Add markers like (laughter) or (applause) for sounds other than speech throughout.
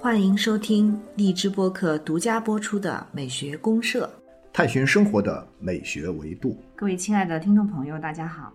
欢迎收听荔枝播客独家播出的《美学公社》，探寻生活的美学维度。各位亲爱的听众朋友，大家好，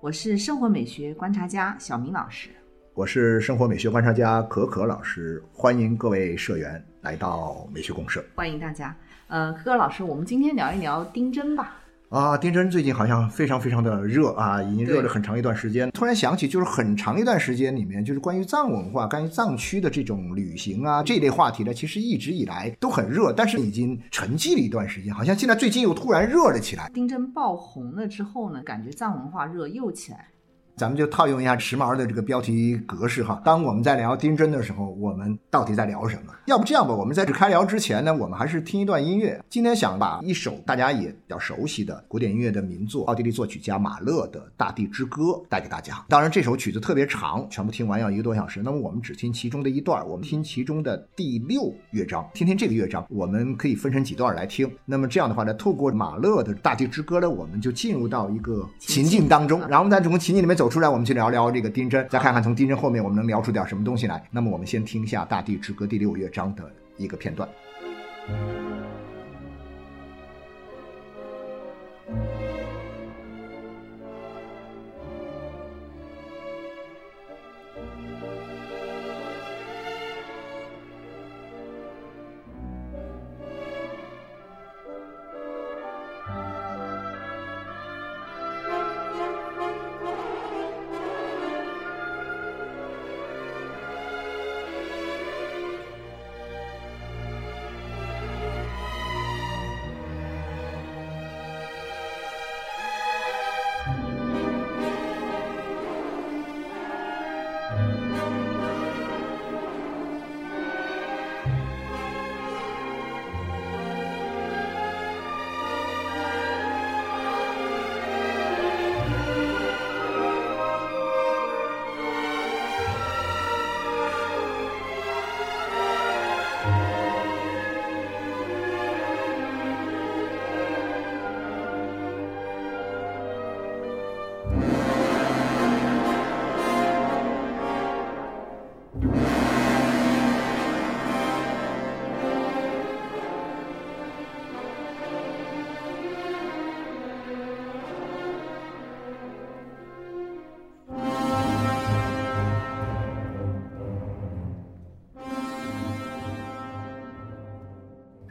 我是生活美学观察家小明老师，我是生活美学观察家可可老师，欢迎各位社员来到美学公社。欢迎大家。呃，可可老师，我们今天聊一聊丁真吧。啊，丁真最近好像非常非常的热啊，已经热了很长一段时间。突然想起，就是很长一段时间里面，就是关于藏文化、关于藏区的这种旅行啊这类话题呢，其实一直以来都很热，但是已经沉寂了一段时间，好像现在最近又突然热了起来。丁真爆红了之后呢，感觉藏文化热又起来。咱们就套用一下时髦的这个标题格式哈。当我们在聊丁真的时候，我们到底在聊什么？要不这样吧，我们在这开聊之前呢，我们还是听一段音乐。今天想把一首大家也比较熟悉的古典音乐的名作，奥地利作曲家马勒的《大地之歌》带给大家。当然，这首曲子特别长，全部听完要一个多小时。那么我们只听其中的一段，我们听其中的第六乐章。听听这个乐章，我们可以分成几段来听。那么这样的话呢，透过马勒的《大地之歌》呢，我们就进入到一个情境当中，然后我们在整个情境里面走出来，我们去聊聊这个丁真，再看看从丁真后面我们能聊出点什么东西来。那么我们先听一下《大地之歌》第六乐章的一个片段。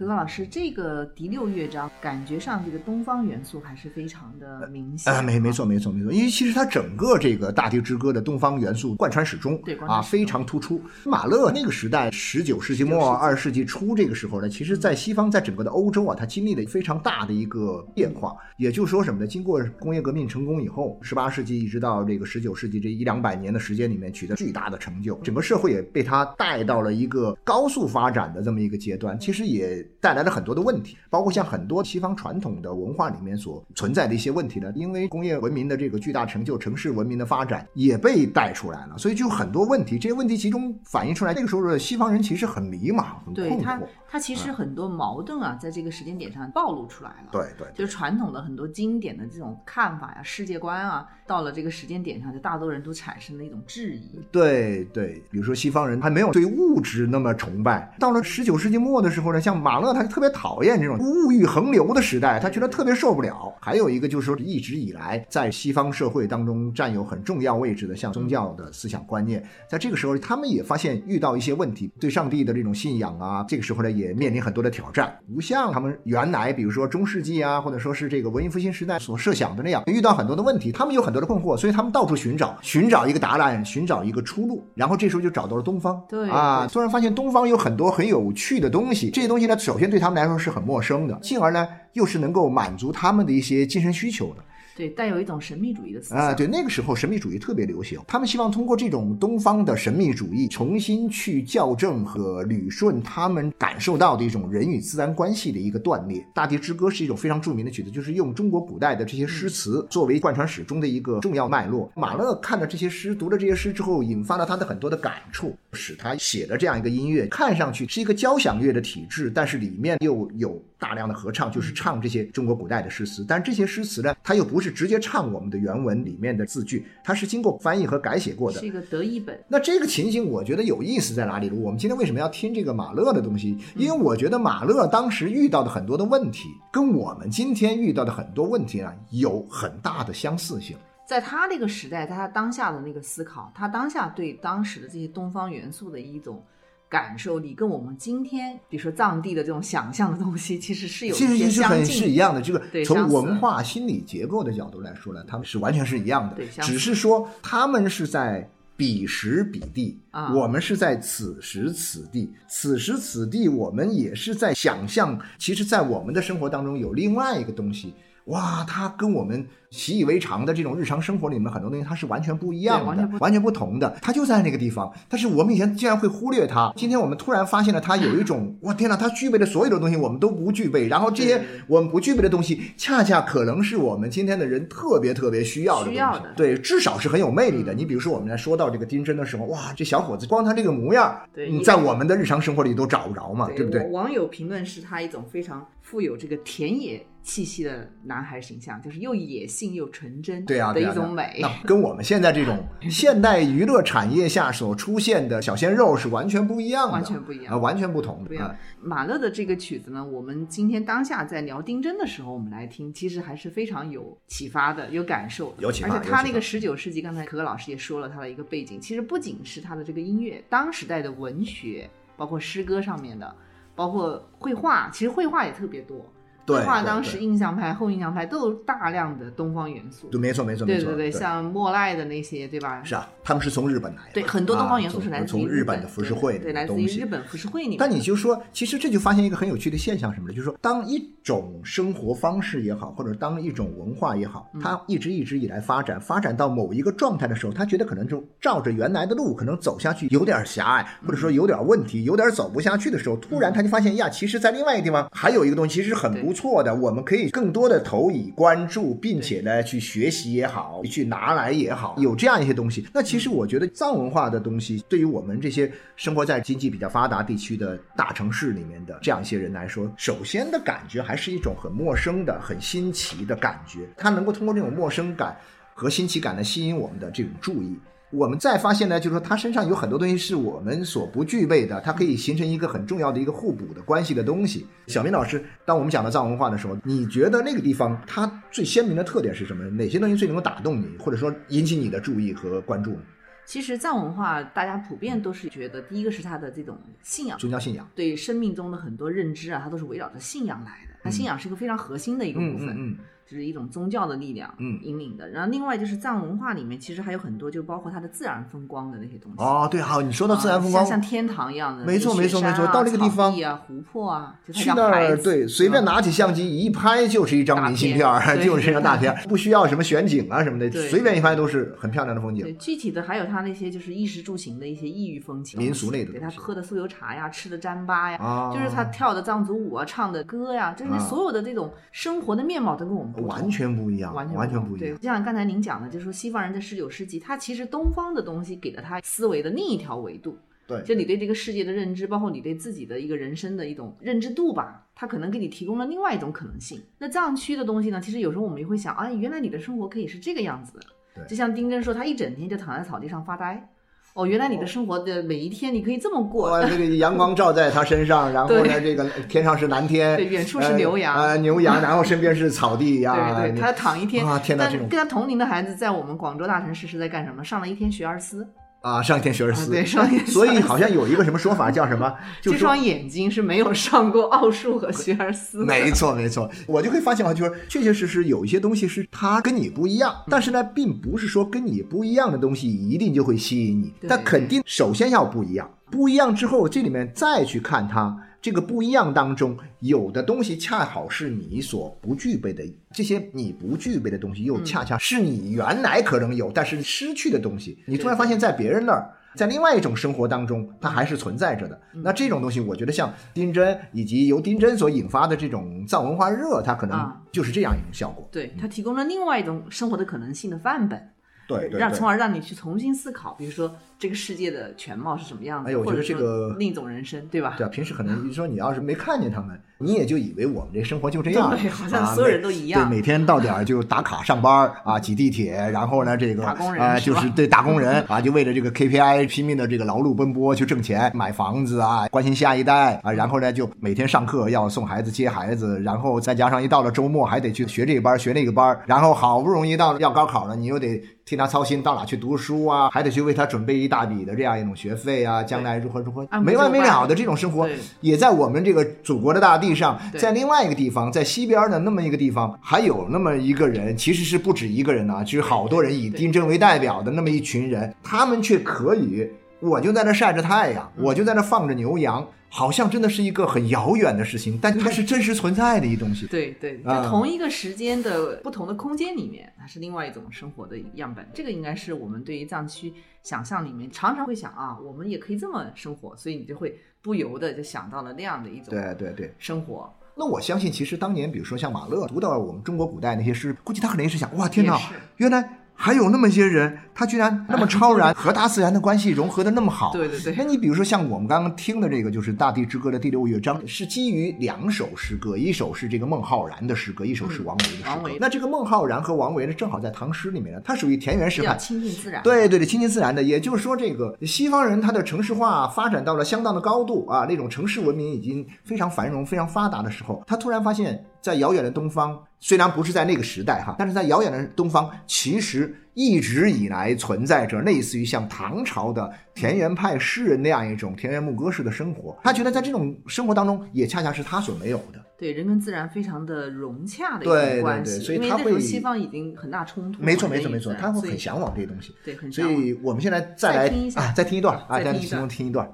可可老师，这个第六乐章感觉上这个东方元素还是非常的明显。啊，没没错没错没错，因为其实它整个这个《大地之歌》的东方元素贯穿始终，对啊，非常突出。马勒那个时代，十九世纪末二十世纪初这个时候呢，其实在西方，在整个的欧洲啊，它经历了非常大的一个变化。也就是说什么呢？经过工业革命成功以后，十八世纪一直到这个十九世纪这一两百年的时间里面，取得巨大的成就，整个社会也被它带到了一个高速发展的这么一个阶段。其实也带来了很多的问题，包括像很多西方传统的文化里面所存在的一些问题呢，因为工业文明的这个巨大成就，城市文明的发展也被带出来了，所以就很多问题。这些问题其中反映出来，那个时候的西方人其实很迷茫、很困对他惑。，他其实很多矛盾啊，在这个时间点上暴露出来了。对对就是传统的很多经典的这种看法呀、世界观啊，到了这个时间点上，就大多人都产生了一种质疑。对对，比如说西方人还没有对物质那么崇拜，到了十九世纪末的时候呢，像马勒他就特别讨厌这种物欲横流的时代，他觉得特别受不了。还有一个就是说，一直以来在西方社会当中占有很重要位置的，像宗教的思想观念，在这个时候他们也发现遇到一些问题，对上帝的这种信仰啊，这个时候呢也面临很多的挑战，不像他们原来比如说中世纪啊，或者说是这个文艺复兴时代所设想的那样，遇到很多的问题，他们有很多的困惑，所以他们到处寻找，寻找一个答案，寻找一个出路，然后这时候就找到了东方。对啊，突然发现东方有很多很有趣的东西，这些东西呢，首先对他们来说是很陌生的，进而呢又是能够满足他们的一些精神需求的。对，带有一种神秘主义的思想。啊，对，那个时候神秘主义特别流行，他们希望通过这种东方的神秘主义，重新去校正和捋顺他们感受到的一种人与自然关系的一个断裂。《大地之歌》是一种非常著名的曲子，就是用中国古代的这些诗词作为贯穿始终的一个重要脉络。马勒看了这些诗，读了这些诗之后，引发了他的很多的感触，使他写了这样一个音乐，看上去是一个交响乐的体制，但是里面又有大量的合唱，就是唱这些中国古代的诗词。但这些诗词呢，它又不是直接唱我们的原文里面的字句，它是经过翻译和改写过的是。一个德译本。那这个情形，我觉得有意思在哪里呢？我们今天为什么要听这个马勒的东西？因为我觉得马勒当时遇到的很多的问题，跟我们今天遇到的很多问题啊，有很大的相似性。在他那个时代，在他当下的那个思考，他当下对当时的这些东方元素的一种感受力，跟我们今天比如说藏地的这种想象的东西，其实是有其实是很是一样的。这个从文化心理结构的角度来说呢，他们是完全是一样的只是说他们是在。彼时彼地，啊我们是在此时此地，此时此地，我们也是在想象。其实，在我们的生活当中，有另外一个东西，哇，它跟我们习以为常的这种日常生活里面很多东西，它是完全不一样的，对完全不同的。它就在那个地方，但是我们以前竟然会忽略它。今天我们突然发现了，它有一种，哇天哪，它具备的所有的东西我们都不具备，然后这些我们不具备的东西，恰恰可能是我们今天的人特别特别需要的东西。需要的对，至少是很有魅力的。你比如说，我们来说到这个丁真的时候，哇，这小伙子光他这个模样，你在我们的日常生活里都找不着嘛，对不对？网网友评论是他一种非常富有这个田野气息的男孩形象，就是又野性又纯真对啊，的一种美。那跟我们现在这种 (laughs) 现代娱乐产业下所出现的小鲜肉是完全不一样的，完全不一样啊，完全不同的。不一样啊马勒的这个曲子呢，我们今天当下在聊丁真的时候，我们来听，其实还是非常有启发的，有感受的。有启发而且他那个十九世纪，刚才可可老师也说了他的一个背景，其实不仅是他的这个音乐，当时代的文学，包括诗歌上面的，包括绘画，其实绘画也特别多。对绘画当时印象派、后印象派都有大量的东方元素。对，没错，没错，没错。对对对，像莫奈的那些，对吧？是啊，他们是从日本来的，对，很多东方元素啊是来自于从日本本的浮世绘对，来自于日本浮世绘里面。但你就说，其实这就发现一个很有趣的现象，什么呢？就是说，当一种生活方式也好，或者当一种文化也好，嗯它一直一直以来发展，发展到某一个状态的时候，他觉得可能就照着原来的路，可能走下去有点狭隘，或者说有点问题，有点走不下去的时候，突然他就发现呀，其实在另外一个地方还有一个东西，其实很不错的，我们可以更多的投以关注，并且呢去学习也好，去拿来也好，有这样一些东西。那其实我觉得藏文化的东西，对于我们这些生活在经济比较发达地区的大城市里面的这样一些人来说，首先的感觉还是一种很陌生的、很新奇的感觉。它能够通过这种陌生感和新奇感来吸引我们的这种注意。我们再发现呢，就是说他身上有很多东西是我们所不具备的，它可以形成一个很重要的一个互补的关系的东西。小明老师，当我们讲到藏文化的时候，你觉得那个地方它最鲜明的特点是什么？哪些东西最能够打动你，或者说引起你的注意和关注呢？其实藏文化大家普遍都是觉得，第一个是它的这种信仰，宗教信仰，对生命中的很多认知啊，它都是围绕着信仰来的。它信仰是一个非常核心的一个部分，嗯就是一种宗教的力量嗯引领的。然后另外就是藏文化里面其实还有很多，就包括它的自然风光的那些东西。哦，对，好，你说到自然风光，啊像像天堂一样的，没错没错没错到那个地方啊、湖泊啊，就它去那儿，对，随便嗯拿起相机一拍就是一张明信片 (laughs) 就是一张大片儿，(laughs) 不需要什么选景啊什么的，随便一拍都是很漂亮的风景对，景。具体的还有它那些就是衣食住行的一些异域风情、民俗类的对东西他喝的酥油茶呀，吃的糌粑呀，啊，就是他跳的藏族舞啊，唱的歌呀，就是啊所有的这种生活的面貌都跟我们完全不一样，完全完全不一样对，样。就像刚才您讲的，就是说西方人在十九世纪，他其实东方的东西给了他思维的另一条维度。对，就你对这个世界的认知，包括你对自己的一个人生的一种认知度吧，它可能给你提供了另外一种可能性。那藏区的东西呢，其实有时候我们也会想，啊，原来你的生活可以是这个样子的。对就像丁真说，他一整天就躺在草地上发呆。哦，原来你的生活的每一天你可以这么过。哇，这个 (laughs) 阳光照在他身上，然后呢，这个天上是蓝天，对远处是牛羊呃，呃牛羊，然后身边是草地呀。对对，他躺一天，啊天哪这种但跟他同龄的孩子在我们广州大城市是在干什么？上了一天学而思，啊，上一天学而思，啊对上一天所以好像有一个什么说法叫什么，(laughs) 就说这双眼睛是没有上过奥数和学而思。没错，没错，我就会发现啊，就是确确实实有一些东西是它跟你不一样，但是呢，并不是说跟你不一样的东西一定就会吸引你，但肯定首先要不一样，不一样之后，这里面再去看它。这个不一样当中，有的东西恰好是你所不具备的，这些你不具备的东西，又恰恰是你原来可能有但是失去的东西。你突然发现，在别人那儿，在另外一种生活当中，它还是存在着的。那这种东西，我觉得像丁真以及由丁真所引发的这种藏文化热，它可能啊就是这样一种效果。对，它提供了另外一种生活的可能性的范本，对让从。而让你去重新思考，比如说这个世界的全貌是什么样子，哎我觉得或者说这个另一种人生，对吧？对啊，平时可能你说你要是没看见他们，你也就以为我们这生活就这样，对好像啊所有人都一样对，每天到点儿就打卡上班啊，挤地铁，然后呢，这个啊，就是对打工人啊，就为了这个 KPI 拼命的这个劳碌奔波去挣钱，买房子啊，关心下一代啊，然后呢，就每天上课要送孩子接孩子，然后再加上一到了周末还得去学这个班学那个班，然后好不容易到要高考了，你又得替他操心到哪去读书啊，还得去为他准备一大笔的这样一种学费啊，将来如何如何没完没了的这种生活，也在我们这个祖国的大地上，在另外一个地方，在西边的那么一个地方，还有那么一个人，其实是不止一个人啊，就是好多人以丁真为代表的那么一群人，他们却可以，我就在那晒着太阳，嗯我就在那放着牛羊，好像真的是一个很遥远的事情，但它是真实存在的一东西。对对，啊在同一个时间的不同的空间里面，它是另外一种生活的样本。这个应该是我们对于藏区想象里面常常会想啊，我们也可以这么生活，所以你就会不由得就想到了那样的一种对对对，生活。那我相信，其实当年，比如说像马勒读到我们中国古代那些诗，估计他可能也是想，哇，天哪，原来还有那么些人，他居然那么超然，和大自然的关系融合的那么好。(laughs) 对对对那你比如说像我们刚刚听的这个，就是《大地之歌》的第六乐章，是基于两首诗歌，一首是这个孟浩然的诗歌，一首是王维的诗歌。嗯那这个孟浩然和王维呢，正好在唐诗里面呢，它属于田园诗派。亲近自然。对对对，亲近自然的，也就是说，这个西方人他的城市化发展到了相当的高度啊，那种城市文明已经非常繁荣、非常发达的时候，他突然发现，在遥远的东方，虽然不是在那个时代哈，但是在遥远的东方，其实一直以来存在着类似于像唐朝的田园派诗人那样一种田园牧歌式的生活。他觉得在这种生活当中，也恰恰是他所没有的。对人跟自然非常的融洽的一对对种关系，对所以他会西方已经很大冲突，没错，没错，没错，他会很向往这些东西。对，很所向往。以我们现在再来听啊，再听一段啊，再其再听一段中听一段。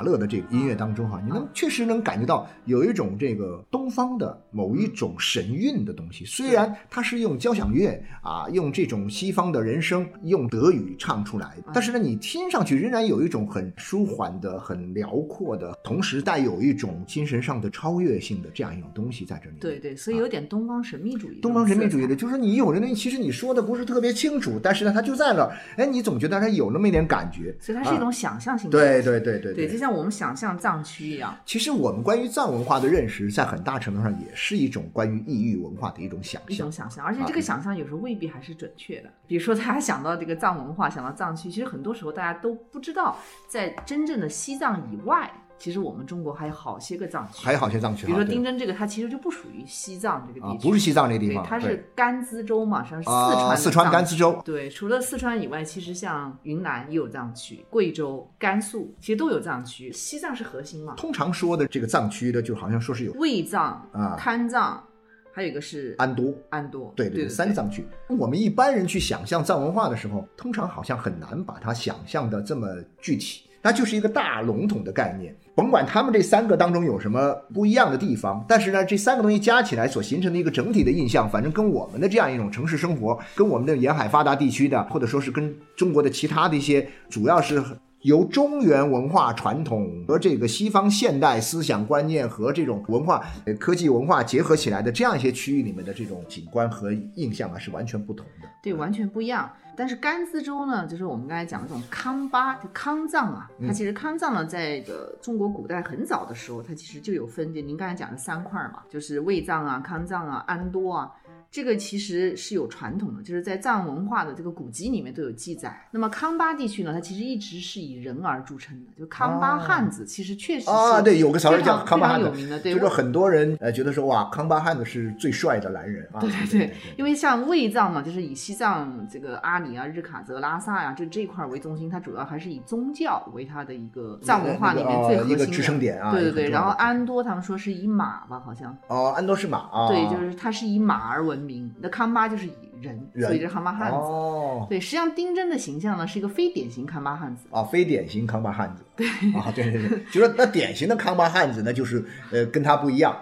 马勒的这个音乐当中哈，你能确实能感觉到有一种这个东方的某一种神韵的东西。虽然它是用交响乐啊，用这种西方的人声，用德语唱出来，但是呢，你听上去仍然有一种很舒缓的、很辽阔的，同时带有一种精神上的超越性的这样一种东西在这里面。对对，所以有点东方神秘主义。东方神秘主义的，就是你有的东西，其实你说的不是特别清楚，但是呢，它就在那儿，哎，你总觉得它有那么一点感觉。所以它是一种啊想象性的对。对对对对，就像我们想象藏区一样。其实我们关于藏文化的认识，在很大程度上也是一种关于异域文化的一种想象一种。想象，而且这啊个想象有时候未必还是准确的。比如说，大家想到这个藏文化，想到藏区，其实很多时候大家都不知道，在真正的西藏以外，其实我们中国还有好些个藏区。还有好些藏区，比如说丁真这个，它其实就不属于西藏这个地，区，啊不是西藏这个地方，，对它是甘孜州嘛，像是四啊，川、四川甘孜。州，对，除了四川以外，其实像云南也有藏区，贵州、甘肃其实都有藏区。西藏是核心嘛，通常说的这个藏区的，就好像说是有卫藏、啊堪藏，还有一个是安多。安多。对对，三藏区。我们一般人去想象藏文化的时候，通常好像很难把它想象的这么具体。那就是一个大笼统的概念。甭管他们这三个当中有什么不一样的地方，但是呢，这三个东西加起来所形成的一个整体的印象，反正跟我们的这样一种城市生活，跟我们的沿海发达地区的，或者说是跟中国的其他的一些，主要是由中原文化传统和这个西方现代思想观念和这种文化、呃科技文化结合起来的这样一些区域里面的这种景观和印象啊，是完全不同的。对，完全不一样。但是甘孜州呢，就是我们刚才讲的这种康巴，就康藏啊，它其实康藏呢，在这个中国古代很早的时候，它其实就有分，就您刚才讲的三块儿嘛，就是卫藏啊、康藏啊、安多啊。这个其实是有传统的，就是在藏文化的这个古籍里面都有记载。那么康巴地区呢，它其实一直是以人而著称的，就康巴汉子，其实确实是啊，对，有个词儿叫康巴汉子有名的，对，就是很多人呃觉得说哇，康巴汉子是最帅的男人啊。对对对，因为像卫藏嘛，就是以西藏这个阿里啊、日喀则、拉萨呀、就这一块儿为中心，它主要还是以宗教为它的一个藏文化里面最核心的一个支撑点啊对对对，然后安多他们说是以马吧，好像、哦，安多是马啊，对，就是它是以马而闻名。那康巴就是以人，人所以这是康巴汉子。哦对，实际上丁真的形象呢是一个非典型康巴汉子。啊，非典型康巴汉子。对啊，对对对，就说那典型的康巴汉子呢，就是呃跟他不一样，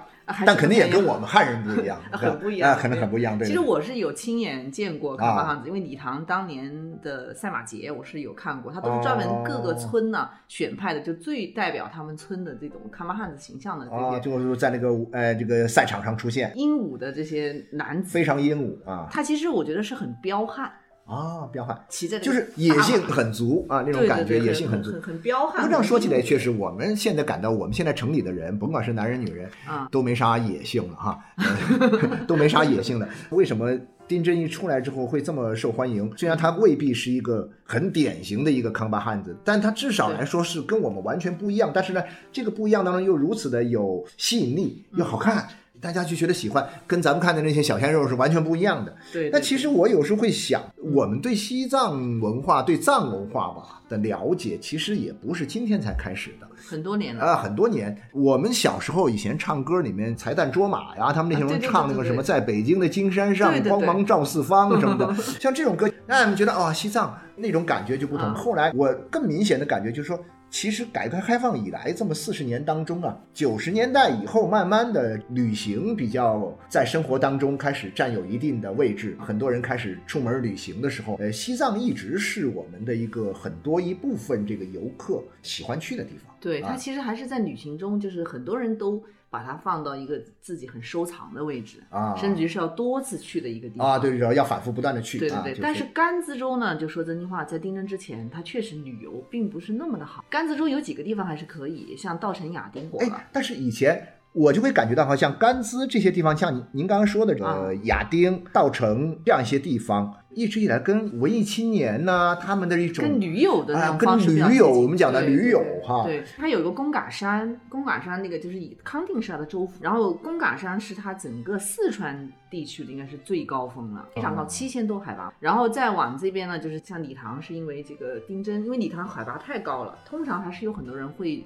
但肯定也跟我们汉人不一样，(laughs) 很不一样，啊，可能很不一样。对，其实我是有亲眼见过康巴啊汉子，因为礼堂当年的赛马节我是有看过，他都是专门各个村呢、选派的，就最代表他们村的这种康巴汉子形象的这啊，些就是在那个呃这个赛场上出现，英武的这些男子。非常英武啊他其实我觉得是很彪悍，啊，彪悍，骑着就是野性很足啊，那种感觉野性很足。很彪悍。不过这样说起来，确实实我们现在感到，我们现在城里的人，甭管是男人女人，啊，都没啥野性了哈，呃 (laughs) 都没啥野性的。为什么丁真一出来之后会这么受欢迎？虽然他未必是一个很典型的一个康巴汉子，但他至少来说是跟我们完全不一样。但是呢，这个不一样当中又如此的有吸引力，又好看。大家就觉得喜欢，跟咱们看的那些小鲜肉是完全不一样的。对。对那其实我有时候会想，我们对西藏文化、对藏文化吧的了解，其实也不是今天才开始的。很多年了，啊，很多年。我们小时候以前唱歌里面才旦卓玛呀，他们那些人唱那个什么，在北京的金山上光芒照四方什么的，(laughs) 像这种歌，让我们觉得哦，西藏那种感觉就不同。啊后来我更明显的感觉就是说。其实改革开放以来这么四十年当中啊，九十年代以后，慢慢的旅行比较在生活当中开始占有一定的位置，很多人开始出门旅行的时候，呃，西藏一直是我们的一个很多一部分这个游客喜欢去的地方。对，啊。它其实还是在旅行中，就是很多人都把它放到一个自己很收藏的位置，啊。甚至于是要多次去的一个地方啊，对，要反复不断的去啊，对对对，就但是甘孜州呢，就说真心话，在丁真之前，它确实旅游并不是那么的好。甘孜州有几个地方还是可以，像稻城亚丁火了，哎，但是以前我就会感觉到，好像甘孜这些地方，像您您刚刚说的，这个，亚丁、稻城这样一些地方，一直以来跟文艺青年呐、他们的一种跟驴友的那啊跟种方式比较驴友我们讲的对驴友哈。对，它有一个贡嘎山，贡嘎山那个就是以康定是它的州府，然后贡嘎山是它整个四川地区的应该是最高峰了，非常高，哦七千多海拔。然后再往这边呢，就是像理塘，是因为这个丁真，因为理塘海拔太高了，通常还是有很多人会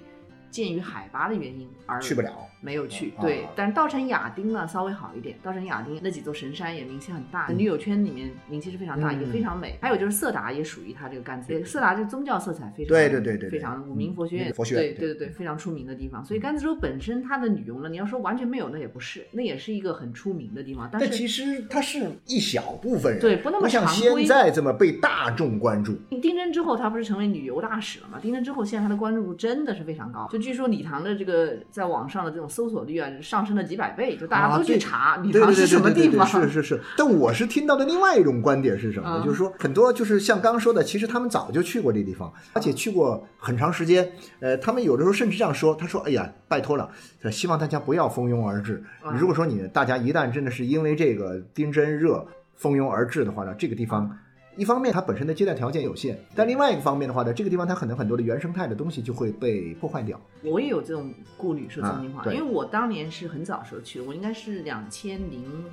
鉴于海拔的原因而去不了。没有去，啊对，但是稻城亚丁呢稍微好一点，稻城亚丁那几座神山也名气很大，嗯女友圈里面名气是非常大，嗯也非常美。还有就是色达也属于它这个甘孜，色达这宗教色彩非常对对对对对非常五明佛学院，嗯佛学院对对对对对，非常出名的地方。所以甘孜州本身它的旅游呢，你要说完全没有，那也不是，那也是一个很出名的地方，但是。但其实它是一小部分人，对不那么像常规现在这么被大众关注。丁真之后，他不是成为旅游大使了吗？丁真之后，现在他的关注度真的是非常高。就据说礼堂的这个在网上的这种搜索率啊，上升了几百倍，就大家都去查礼堂是什么地方。是是是。但我是听到的另外一种观点是什么呢？嗯就是说很多就是像刚刚说的，其实他们早就去过这地方，而且去过很长时间。呃，他们有的时候甚至这样说：“他说，哎呀，拜托了，希望大家不要蜂拥而至。嗯如果说你大家一旦真的是因为这个丁真热蜂拥而至的话呢，这个地方。”一方面，它本身的接待条件有限，但另外一个方面的话呢，这个地方它可能很多的原生态的东西就会被破坏掉。我也有这种顾虑，说真心话，啊因为我当年是很早时候去的，我应该是两千零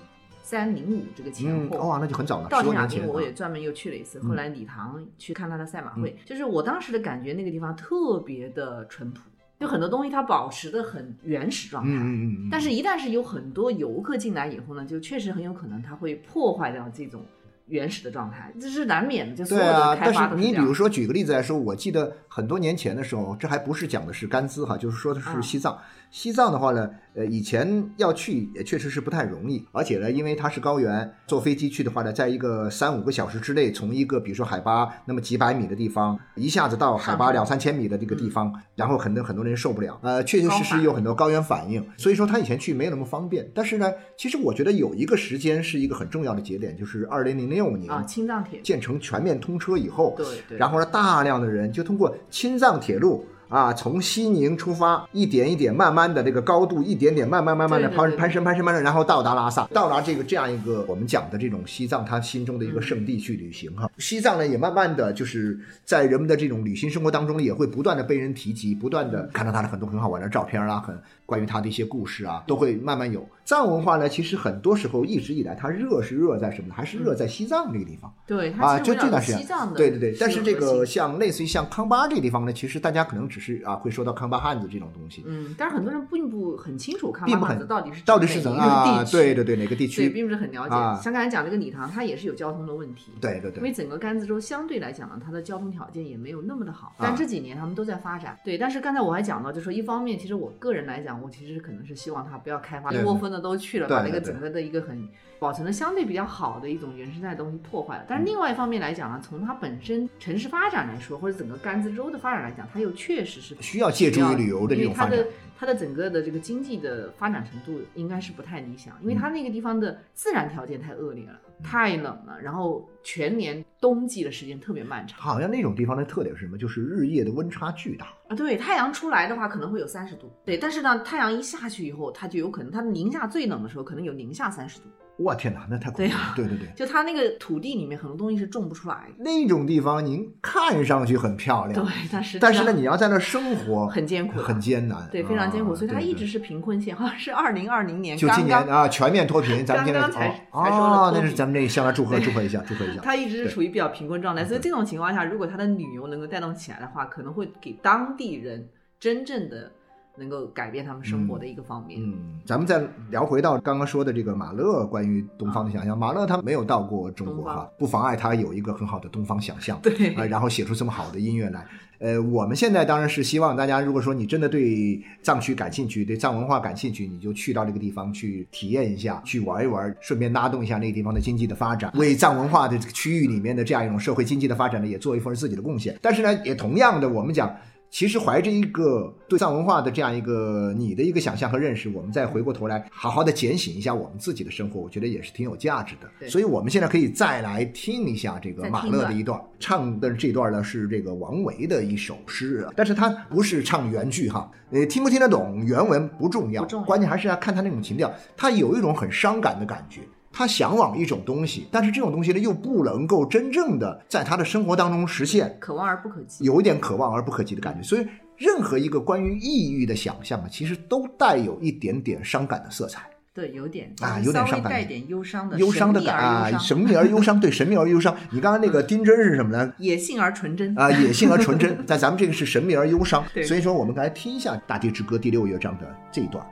三零五这个前嗯，后。哇，那就很早了，稻十多年前我也专门又去了一次，嗯后来礼堂去看他的赛马会，就是我当时的感觉，那个地方特别的淳朴，就很多东西它保持的很原始状态。嗯嗯嗯嗯。但是，一旦是有很多游客进来以后呢，就确实很有可能它会破坏掉这种原始的状态，这是难免的，就所有对啊的，开但是你比如说举个例子来说，我记得很多年前的时候，这还不是讲的是甘孜哈，就是说的是啊西藏。西藏的话呢，呃，以前要去也确实是不太容易，而且呢，因为它是高原，坐飞机去的话呢，在一个三五个小时之内，从一个比如说海拔那么几百米的地方，一下子到海拔两三千米的这个地方，然后很多很多人受不了，呃，确确实实有很多高原反应，所以说他以前去没有那么方便。但是呢，其实我觉得有一个时间是一个很重要的节点，就是二零零六年啊，青藏铁，建成全面通车以后，对对，然后呢，大量的人就通过青藏铁路啊，从西宁出发，一点一点慢慢的这个高度，一点点慢慢慢慢的攀攀升攀升攀升，然后到达拉萨，到达这个这样一个我们讲的这种西藏他心中的一个圣地去旅行哈。西藏呢也慢慢的就是在人们的这种旅行生活当中也会不断的被人提及，不断的看到他的很多很好玩的照片啊，很关于他的一些故事啊，都会慢慢有。藏文化呢，其实很多时候一直以来它热是热在什么呢？还是热在西藏这个地方。对，它啊，就这段时间西藏的，对对对，但是这个像类似于像康巴这个地方呢，其实大家可能只是啊会说到康巴汉子这种东西，嗯，但是很多人并不很清楚康巴汉子到底是到底是哪个怎么啊？地区对对对，哪个地区对，区？并不是很了解。啊像刚才讲这个理塘，它也是有交通的问题。对对对，因为整个甘孜州相对来讲呢，它的交通条件也没有那么的好，啊但这几年他们都在发展。对，但是刚才我还讲到，就说一方面，其实我个人来讲，我其实可能是希望它不要开发，一窝蜂的都去了，把那个整个的一个很保存的相对比较好的一种原生态的东西破坏了。但是另外一方面来讲呢，从它本身城市发展来说，或者整个甘孜州的发展来讲，它又确实是需要借助于旅游的这种发展。它的整个的这个经济的发展程度应该是不太理想，因为它那个地方的自然条件太恶劣了，太冷了，然后全年冬季的时间特别漫长好像那种地方的特点是什么？就是日夜的温差巨大。啊。对，太阳出来的话可能会有三十度，对，但是呢，太阳一下去以后，它就有可能它零下最冷的时候可能有零下三十度，我天哪，那太恐怖了！对呀对对对，就它那个土地里面很多东西是种不出来的。那种地方您看上去很漂亮，对，但是但是呢，你要在那儿生活很艰苦很艰难，对非常艰苦，啊所以它一直是贫困县，好像是二零二零年就今年啊，全面脱贫，咱们现在刚刚才哦才说了哦，脱贫那是咱们这向他祝贺祝贺一下，祝贺一下。(laughs) 它一直是处于比较贫困状态，所以这种情况下，如果它的旅游能够带动起来的话，可能会给当地人真正的能够改变他们生活的一个方面。嗯，咱们再聊回到刚刚说的这个马勒关于东方的想象。马勒他没有到过中国哈，不妨碍他有一个很好的东方想象，(laughs) 对啊、然后写出这么好的音乐来。呃，我们现在当然是希望大家，如果说你真的对藏区感兴趣，对藏文化感兴趣，你就去到这个地方去体验一下，去玩一玩，顺便拉动一下那个地方的经济的发展，为藏文化的这个区域里面的这样一种社会经济的发展呢，也做一份自己的贡献。但是呢，也同样的，我们讲。其实怀着一个对藏文化的这样一个你的一个想象和认识，我们再回过头来好好的检醒一下我们自己的生活，我觉得也是挺有价值的。所以我们现在可以再来听一下这个马勒的一段，唱的这段呢是这个王维的一首诗，但是他不是唱原句哈，呃，听不听得懂原文不重要，不重要关键还是要看他那种情调，他有一种很伤感的感觉。他向往一种东西，但是这种东西呢，又不能够真正的在他的生活当中实现，可望而不可及。有一点可望而不可及的感觉。所以，任何一个关于抑郁的想象啊，其实都带有一点点伤感的色彩，对，有点啊有点伤感带点忧伤的忧伤的感啊，神秘而忧伤，对，(laughs) 神秘而忧伤。你刚刚那个丁真是什么呢？野性而纯真。啊，野性而纯真，但咱们这个是神秘而忧伤，(laughs) 对所以说我们来听一下《大地之歌》第六乐章的这一段。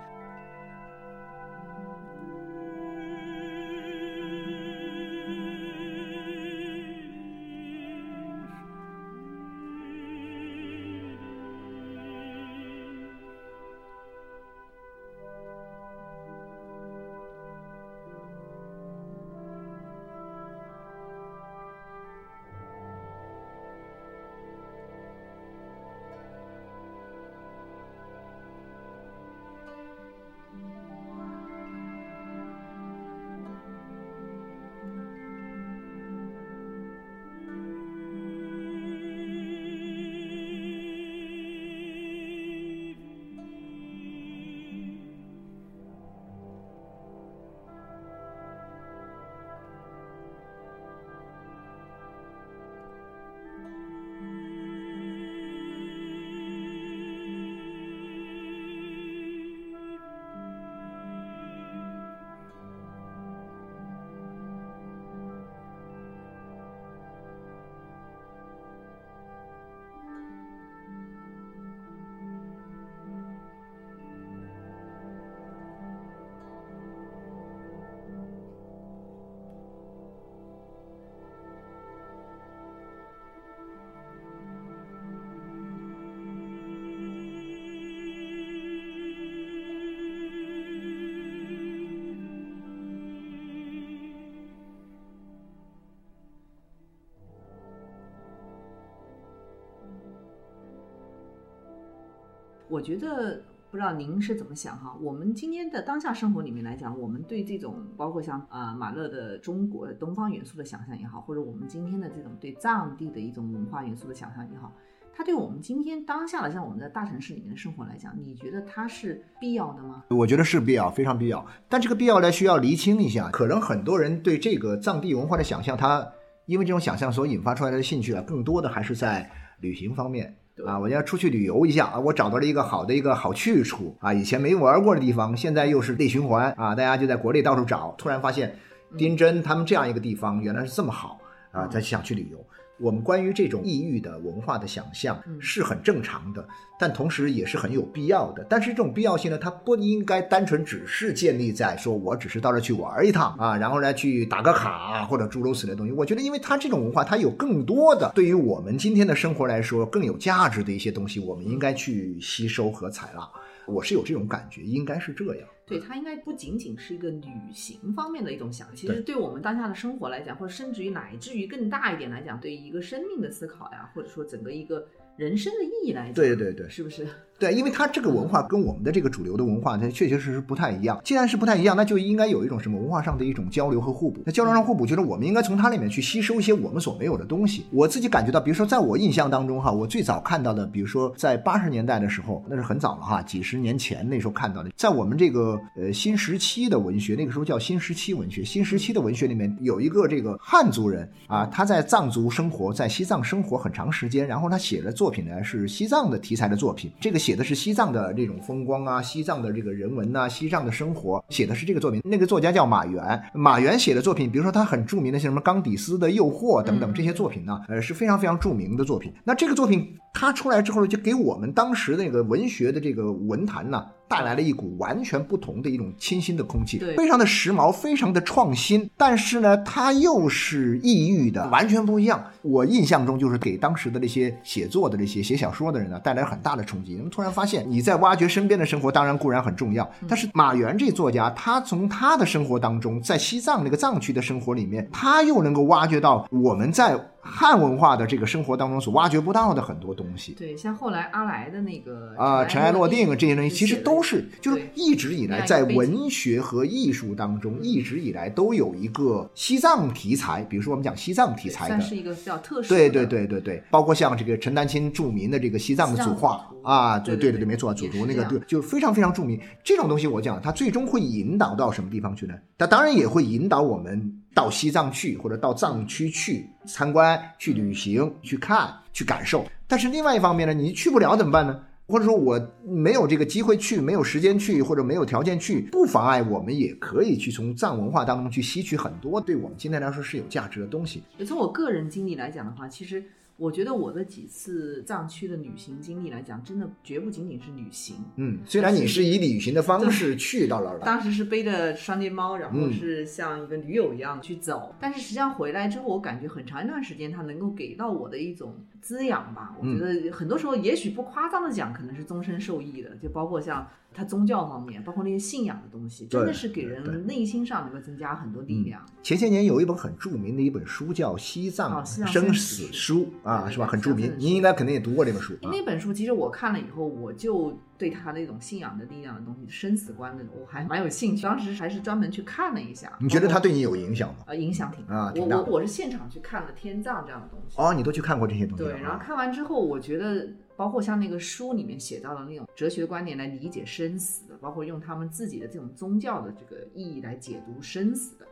我觉得不知道您是怎么想哈？我们今天的当下生活里面来讲，我们对这种包括像啊、马勒的中国东方元素的想象也好，或者我们今天的这种对藏地的一种文化元素的想象也好，它对我们今天当下的像我们在大城市里面的生活来讲，你觉得它是必要的吗？我觉得是必要，非常必要。但这个必要呢，需要厘清一下。可能很多人对这个藏地文化的想象，它因为这种想象所引发出来的兴趣啊，更多的还是在旅行方面。对啊，我要出去旅游一下啊，我找到了一个好的一个好去处啊，以前没玩过的地方，现在又是内循环啊，大家就在国内到处找，突然发现丁真他们这样一个地方原来是这么好啊，他想去旅游。我们关于这种异域的文化的想象嗯是很正常的，但同时也是很有必要的。但是这种必要性呢，它不应该单纯只是建立在说我只是到这去玩一趟啊，然后呢去打个卡啊，或者诸如此类的东西。我觉得，因为它这种文化，它有更多的对于我们今天的生活来说更有价值的一些东西，我们应该去吸收和采纳。我是有这种感觉，应该是这样。对，它应该不仅仅是一个旅行方面的一种想，其实对我们当下的生活来讲，或者甚至于乃至于更大一点来讲，对于一个生命的思考呀，或者说整个一个人生的意义来讲，对对对。是不是？对，因为它这个文化跟我们的这个主流的文化，它确确实实不太一样。既然是不太一样，那就应该有一种什么文化上的一种交流和互补。那交流上互补，就是我们应该从它里面去吸收一些我们所没有的东西。我自己感觉到，比如说在我印象当中哈，我最早看到的，比如说在八十年代的时候，那是很早了哈，几十年前那时候看到的，在我们这个呃新时期的文学，那个时候叫新时期文学，新时期的文学里面有一个这个汉族人啊，他在藏族生活，在西藏生活很长时间，然后他写的作品呢是西藏的题材的作品，这个写的是西藏的这种风光啊，西藏的这个人文呐、西藏的生活，写的是这个作品。那个作家叫马原，马原写的作品，比如说他很著名的像什么冈底斯的诱惑等等嗯这些作品呢，呃是非常非常著名的作品。那这个作品它出来之后呢，就给我们当时那个文学的这个文坛呢。带来了一股完全不同的一种清新的空气，对非常的时髦，非常的创新，但是呢，它又是异域的，完全不一样。我印象中就是给当时的那些写作的这些写小说的人呢，带来很大的冲击。你们突然发现，你在挖掘身边的生活，当然固然很重要，但是马原这作家，他从他的生活当中，在西藏那个藏区的生活里面，他又能够挖掘到我们在汉文化的这个生活当中所挖掘不到的很多东西。对，像后来阿来的那个啊，尘埃落定这些东西，其实都是就是一直以来在文学和艺术当中，一直以来都有一个西藏题材，比如说我们讲西藏题材的算，是一个比较特殊的。对对对对对，包括像这个陈丹青著名的这个西藏的西藏祖画啊，对对对对没错，祖也是图那个对，就非常非常著名。这种东西我讲，它最终会引导到什么地方去呢？它当然也会引导我们到西藏去，或者到藏区去参观、去旅行、去看、去感受。但是另外一方面呢，你去不了怎么办呢？或者说我没有这个机会去，没有时间去，或者没有条件去，不妨碍我们也可以去从藏文化当中去吸取很多对我们今天来说是有价值的东西。从我个人经历来讲的话，其实我觉得我的几次藏区的旅行经历来讲，真的绝不仅仅是旅行。嗯，虽然你是以旅行的方式去到那儿的，当时是背着双肩包，然后嗯是像一个驴友一样去走，但是实际上回来之后，我感觉很长一段时间，它能够给到我的一种滋养吧。我嗯觉得很多时候，也许不夸张的讲，可能是终身受益的，就包括像它宗教方面，包括那些信仰的东西，真的是给人内心上能够增加很多力量。前些年有一本很著名的一本书叫《西藏生死书》啊，是吧？很著名您应该肯定也读过这本书啊。那本书其实我看了以后，我就对他那种信仰的力量的东西、生死观的，我还蛮有兴趣。当时还是专门去看了一下。你觉得他对你有影响吗？呃影响挺大啊挺大的我我我是现场去看了天葬这样的东西。哦，你都去看过这些东西对，然后啊？看完之后，我觉得包括像那个书里面写到的那种哲学观点来理解生死的，包括用他们自己的这种宗教的这个意义来解读生死的，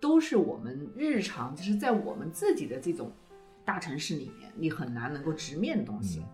都是我们日常就是在我们自己的这种大城市里面，你很难能够直面的东西。嗯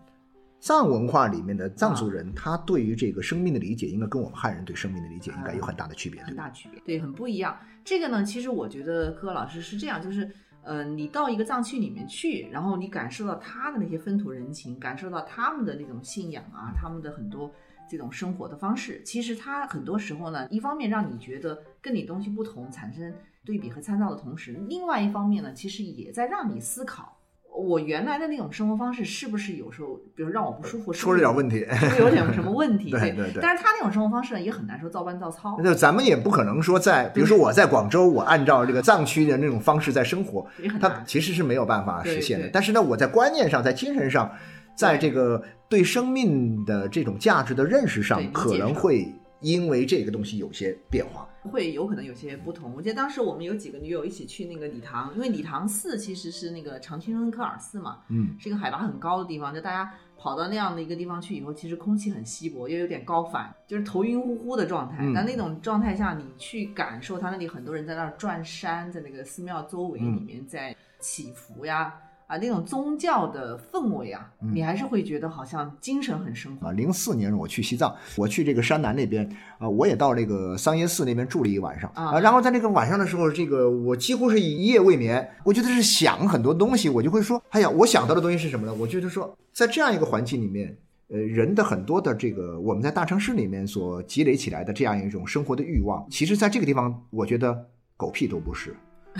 藏文化里面的藏族人，他对于这个生命的理解，应该跟我们汉人对生命的理解应该有很大的区别？很大区别，对，很不一样。这个呢，其实我觉得柯老师是这样，就是，呃，你到一个藏区里面去，然后你感受到他的那些风土人情，感受到他们的那种信仰啊，他们的很多这种生活的方式，其实他很多时候呢，一方面让你觉得跟你东西不同，产生对比和参照的同时，另外一方面呢，其实也在让你思考。我原来的那种生活方式是不是有时候，比如让我不舒服，是出了点问题。是不是有点什么问题？(laughs) 对对对但是他那种生活方式呢，也很难说照搬照抄。那咱们也不可能说在，比如说我在广州，我按照这个藏区的那种方式在生活，它也很难。其实是没有办法实现的。但是呢，我在观念上，在精神上，在这个对生命的这种价值的认识上可能会因为这个东西有些变化。会有可能有些不同。我记得当时我们有几个女友一起去那个礼堂，因为礼堂寺其实是那个长青恩科尔寺嘛，嗯，是一个海拔很高的地方，就大家跑到那样的一个地方去以后，其实空气很稀薄，又有点高反，就是头晕乎乎的状态。嗯但那种状态下，你去感受它那里很多人在那儿转山，在那个寺庙周围里面在祈福呀。啊，那种宗教的氛围啊，嗯你还是会觉得好像精神很生活。啊，零四年我去西藏，我去这个山南那边啊，我也到那个桑耶寺那边住了一晚上啊然后在那个晚上的时候，这个我几乎是一夜未眠，我觉得是想很多东西，我就会说，哎呀，我想到的东西是什么呢？我觉得说，在这样一个环境里面。呃，人的很多的这个我们在大城市里面所积累起来的这样一种生活的欲望，其实在这个地方，我觉得狗屁都不是，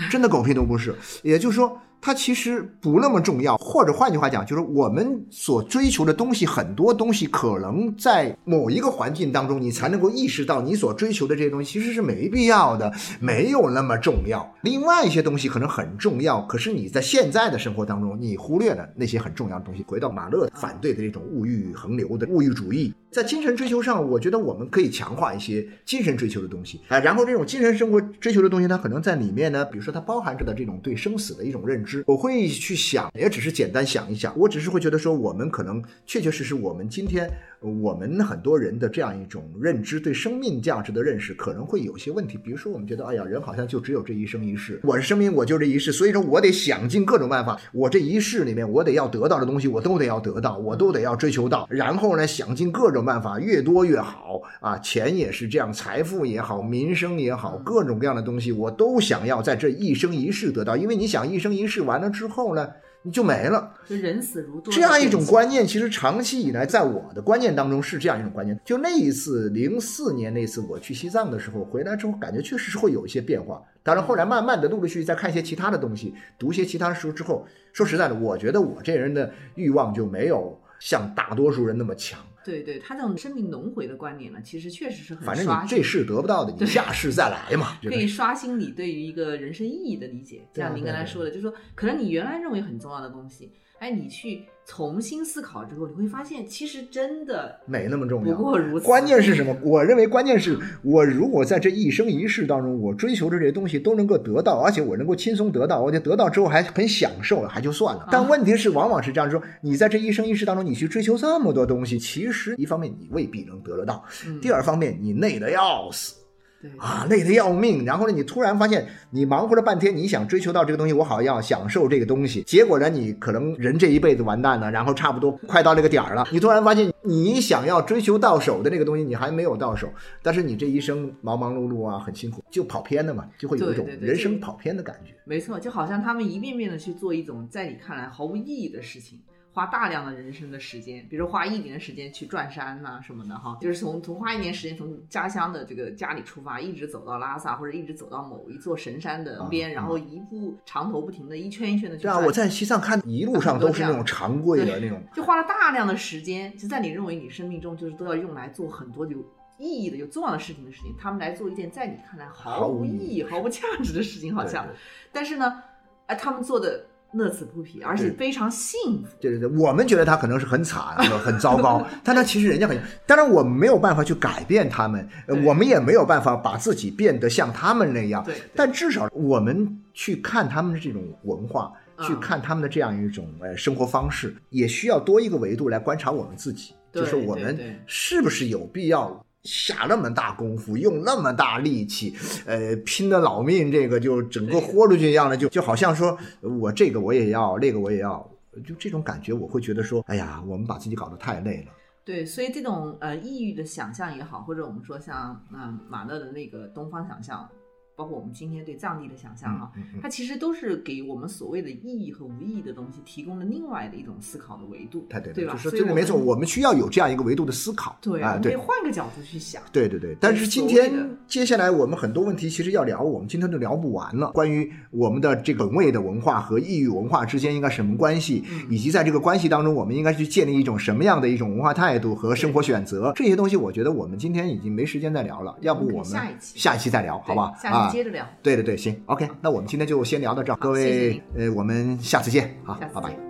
真的狗屁都不是。也就是说，它其实不那么重要，或者换句话讲，就是我们所追求的东西，很多东西可能在某一个环境当中，你才能够意识到你所追求的这些东西其实是没必要的，没有那么重要。另外一些东西可能很重要，可是你在现在的生活当中，你忽略了那些很重要的东西。回到马勒反对的这种物欲横流的物欲主义，在精神追求上，我觉得我们可以强化一些精神追求的东西啊。然后这种精神生活追求的东西，它可能在里面呢，比如说它包含着的这种对生死的一种认知，我会去想，也只是简单想一想，我只是会觉得说，我们可能确确实实，我们今天我们很多人的这样一种认知，对生命价值的认识，可能会有些问题。比如说，我们觉得，哎呀，人好像就只有这一生一世，我是生命，我就这一世，所以说我得想尽各种办法，我这一世里面我得要得到的东西，我都得要得到，我都得要追求到，然后呢，想尽各种办法，越多越好。啊，钱也是这样，财富也好，民生也好，各种各样的东西，我都想要在这一生一世得到，因为你想一生一世完了之后呢，你就没了。就人死如多这样一种观念，其实长期以来在我的观念当中是这样一种观念。就那一次，零四年那次我去西藏的时候，回来之后感觉确实是会有一些变化。当然，后来慢慢的、陆陆续续在看一些其他的东西，读一些其他书之后，说实在的，我觉得我这人的欲望就没有像大多数人那么强。对对，他这种生命轮回的观点呢，其实确实是很反正刷新你这世得不到的，你下世再来嘛。可以刷新你对于一个人生意义的理解。像您刚才说的，就是说，可能你原来认为很重要的东西，哎，你去重新思考之后，你会发现，其实真的没那么重要不要。过如此。关键是什么？我认为关键是我如果在这一生一世当中，我追求的这些东西都能够得到，而且我能够轻松得到，我就得到之后还很享受，还就算了。但问题是，往往是这样说：你在这一生一世当中，你去追求这么多东西，其实一方面你未必能得得到，嗯第二方面你累得要死。对啊，累得要命。然后呢，你突然发现，你忙活了半天，你想追求到这个东西，我好要享受这个东西，结果呢，你可能人这一辈子完蛋了，然后差不多快到那个点儿了，你突然发现，你想要追求到手的那个东西，你还没有到手，但是你这一生忙忙碌碌啊，很辛苦，就跑偏了嘛，就会有一种人生跑偏的感觉。没错，就好像他们一遍遍的去做一种在你看来毫无意义的事情。花大量的人生的时间，比如花一年的时间去转山呐、什么的哈，就是从从花一年时间从家乡的这个家里出发，一直走到拉萨，或者一直走到某一座神山的边，啊然后一步长头不停的一圈一圈的去对啊，我在西藏看一路上都是那种长跪的那种，就花了大量的时间，就在你认为你生命中就是都要用来做很多有意义的、有重要的事情的事情，他们来做一件在你看来毫无意义、毫无价值的事情，好像对对。但是呢，哎，他们做的乐此不疲，而且非常幸福。对对对，我们觉得他可能是很惨、很糟糕，(laughs) 但他其实人家很……当然，我们没有办法去改变他们，我们也没有办法把自己变得像他们那样。对对但至少我们去看他们的这种文化，嗯去看他们的这样一种呃生活方式，也需要多一个维度来观察我们自己，就是我们是不是有必要。下那么大功夫，用那么大力气，呃，拼的老命，这个就整个豁出去一样的，就就好像说我这个我也要，那个我也要，就这种感觉，我会觉得说，哎呀，我们把自己搞得太累了。对，所以这种呃抑郁的想象也好，或者我们说像嗯、呃马勒的那个东方想象，包括我们今天对藏地的想象哈，它其实都是给我们所谓的意义和无意义的东西提供了另外的一种思考的维度，太对对吧？就是所以我这个没错，我们需要有这样一个维度的思考。对，对。换个角度去想。对对对，但是今天接下来我们很多问题其实要聊，我们今天都聊不完了。关于我们的这个本位的文化和异域文化之间应该什么关系，嗯以及在这个关系当中，我们应该去建立一种什么样的一种文化态度和生活选择，这些东西，我觉得我们今天已经没时间再聊了，要不我们下一期再聊，好吧？啊期，接着聊。对对对，行，OK，那我们今天就先聊到这儿，各位，呃，我们下次见，好，拜拜。